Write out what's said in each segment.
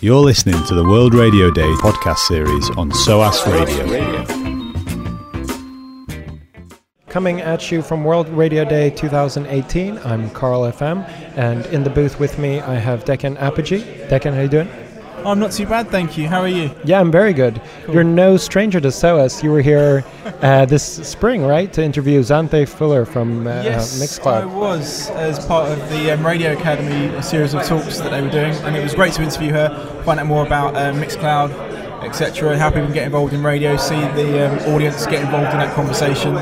You're listening to the World Radio Day podcast series on SOAS Radio. Coming at you from World Radio Day 2018, I'm Carl FM, and in the booth with me I have Declan Apogee. Declan, how are you doing? I'm not too bad, thank you. How are you? Yeah, I'm very good. Cool. You're no stranger to SOAS. You were here uh, this spring, right, to interview Xanthe Fuller from uh, yes, Mixcloud. I was as part of the um, Radio Academy, a series of talks that they were doing, and it was great to interview her, find out more about uh, Mixcloud, etc., how people can get involved in radio, see the um, audience get involved in that conversation,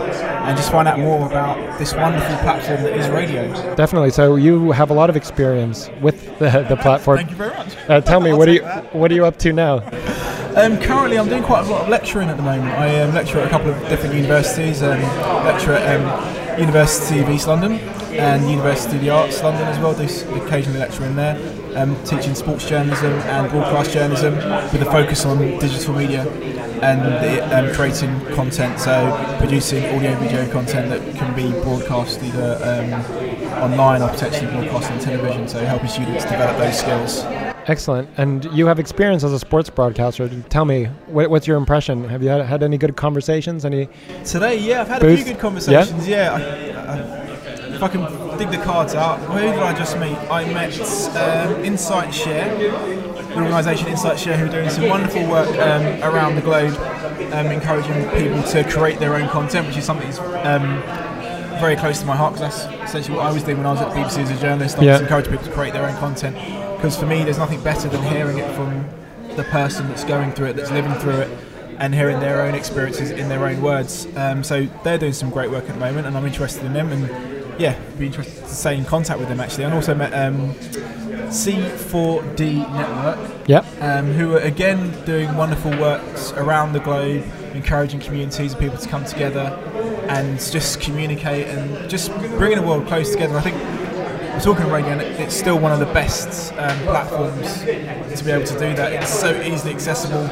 and just find out more about this wonderful platform that is radio. Definitely. So you have a lot of experience with the, the platform. Thank you very much. Uh, tell me, what are you that. what are you up to now? Um, currently, I'm doing quite a lot of lecturing at the moment. I um, lecture at a couple of different universities. Um, lecture at um, University of East London and University of the Arts London as well. Do occasionally lecture in there, um, teaching sports journalism and broadcast journalism with a focus on digital media and the, um, creating content. So producing audio and video content that can be broadcast either um, online or potentially broadcast on television. So helping students develop those skills. Excellent. And you have experience as a sports broadcaster. Tell me, what, what's your impression? Have you had, had any good conversations? Any? Today, yeah, I've had Booth? a few good conversations. Yeah, I, I, if I can dig the cards out, who did I just meet? I met um, InsightShare, the organisation InsightShare, who are doing some wonderful work um, around the globe, um, encouraging people to create their own content, which is something that's um, very close to my heart because that's essentially what I was doing when I was at the BBC as a journalist. I Yeah. was encouraging people to create their own content because for me, there's nothing better than hearing it from the person that's going through it, that's living through it, and hearing their own experiences in their own words. Um, so they're doing some great work at the moment, and I'm interested in them. And yeah, be interested to stay in contact with them actually. And also met um, C4D Network, Yeah. um, who are again doing wonderful works around the globe, encouraging communities and people to come together and just communicate and just bringing the world close together. I think we're talking radio, and it's still one of the best um, platforms to be able to do that. It's so easily accessible.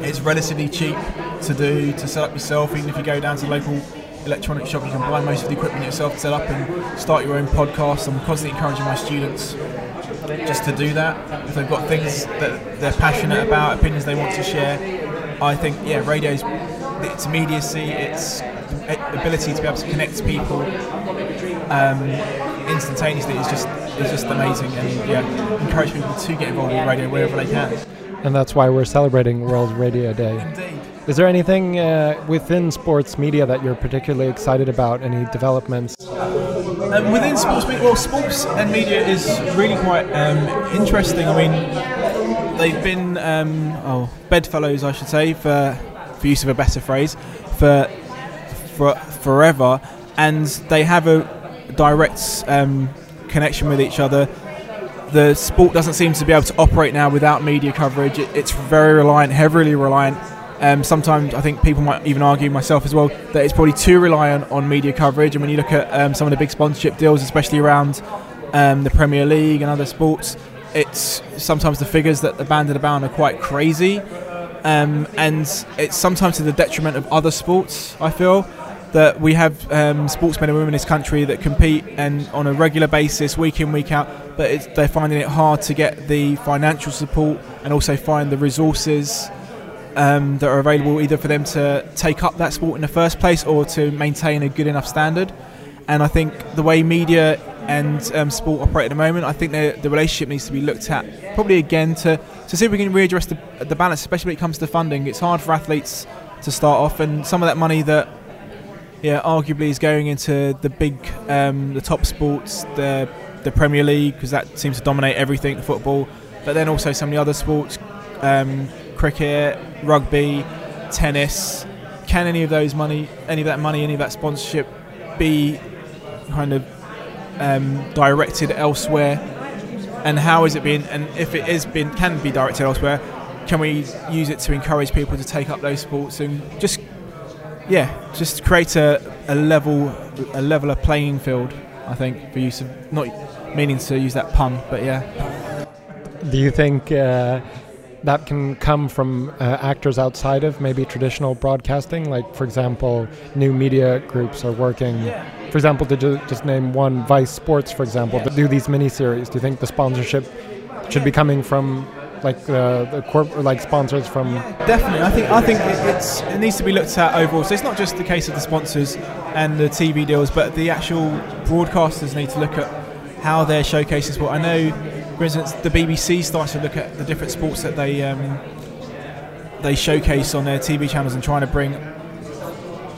It's relatively cheap to do to set up yourself. Even if you go down to the local electronic shop, you can buy most of the equipment yourself set up and start your own podcast. I'm constantly encouraging my students just to do that. If they've got things that they're passionate about, opinions they want to share, I think yeah, radio's its immediacy, its ability to be able to connect people um, instantaneously is just is just amazing. And yeah, encourage people to get involved with radio wherever they can. And that's why we're celebrating World Radio Day. Indeed. Is there anything uh, within sports media that you're particularly excited about? Any developments? Um, within sports media, well, sports and media is really quite um, interesting. I mean, they've been um, oh bedfellows, I should say, for for use of a better phrase, for for forever, and they have a direct um, connection with each other. The sport doesn't seem to be able to operate now without media coverage. It, it's very reliant, heavily reliant. Um, sometimes I think people might even argue, myself as well, that it's probably too reliant on media coverage. And when you look at um, some of the big sponsorship deals, especially around um, the Premier League and other sports, it's sometimes the figures that are banded about are quite crazy. Um, and it's sometimes to the detriment of other sports, I feel that we have um, sportsmen and women in this country that compete and on a regular basis, week in, week out, but they're finding it hard to get the financial support and also find the resources um, that are available either for them to take up that sport in the first place or to maintain a good enough standard. And I think the way media and um, sport operate at the moment, I think the, the relationship needs to be looked at probably again to, to see if we can readdress the, the balance, especially when it comes to funding. It's hard for athletes to start off, and some of that money that yeah, arguably is going into the big, um, the top sports, the the Premier League, because that seems to dominate everything, football. But then also some of the other sports, um, cricket, rugby, tennis. Can any of those money, any of that money, any of that sponsorship, be kind of um, directed elsewhere? And how is it being? And if it is being, can be directed elsewhere, can we use it to encourage people to take up those sports and just yeah, just create a, a level a leveler playing field. I think for use of not meaning to use that pun, but yeah. Do you think uh, that can come from uh, actors outside of maybe traditional broadcasting? Like, for example, new media groups are working. For example, to ju- just name one, Vice Sports, for example, that do these mini series. Do you think the sponsorship should be coming from like the the corp like sponsors from Definitely, I think I think it, it's it needs to be looked at overall. So it's not just the case of the sponsors and the TV deals, but the actual broadcasters need to look at how they're showcasing sport. I know, for instance, the BBC starts to look at the different sports that they um, they showcase on their TV channels and trying to bring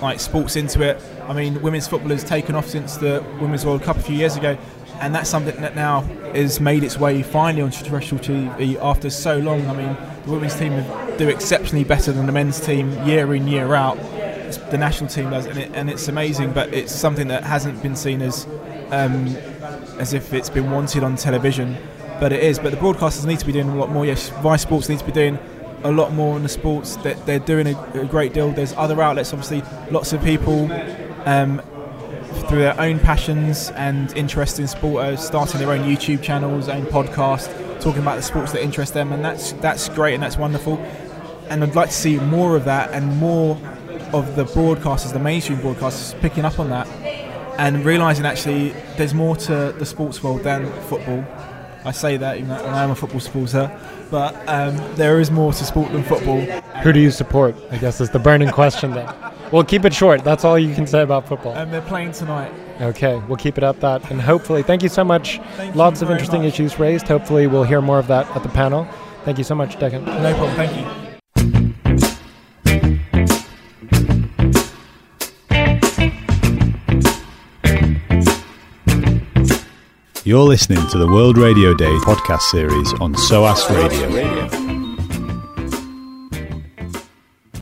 like sports into it. I mean, women's football has taken off since the Women's World Cup a few years ago, and that's something that now has made its way finally on terrestrial TV after so long. I mean, the women's team do exceptionally better than the men's team year in year out. The national team does, and, it, and it's amazing. But it's something that hasn't been seen as um, as if it's been wanted on television, but it is. But the broadcasters need to be doing a lot more. Yes, Vice Sports needs to be doing a lot more in the sports. That they're doing a, a, great deal. There's other outlets, obviously, lots of people. Um, through their own passions and interest in sport, are starting their own YouTube channels, own podcast, talking about the sports that interest them, and that's that's great and that's wonderful. And I'd like to see more of that and more of the broadcasters, the mainstream broadcasters, picking up on that and realizing actually there's more to the sports world than football. I say that even though I am a football supporter, but um, there is more to sport than football. Who do you support? I guess is the burning question then. Well, keep it short. That's all you can say about football. And they're playing tonight. Okay, we'll keep it at that. And hopefully, thank you so much. Thank Lots of interesting much. issues raised. Hopefully, we'll hear more of that at the panel. Thank you so much, Declan. No problem. Thank you. You're listening to the World Radio Day podcast series on SOAS Radio.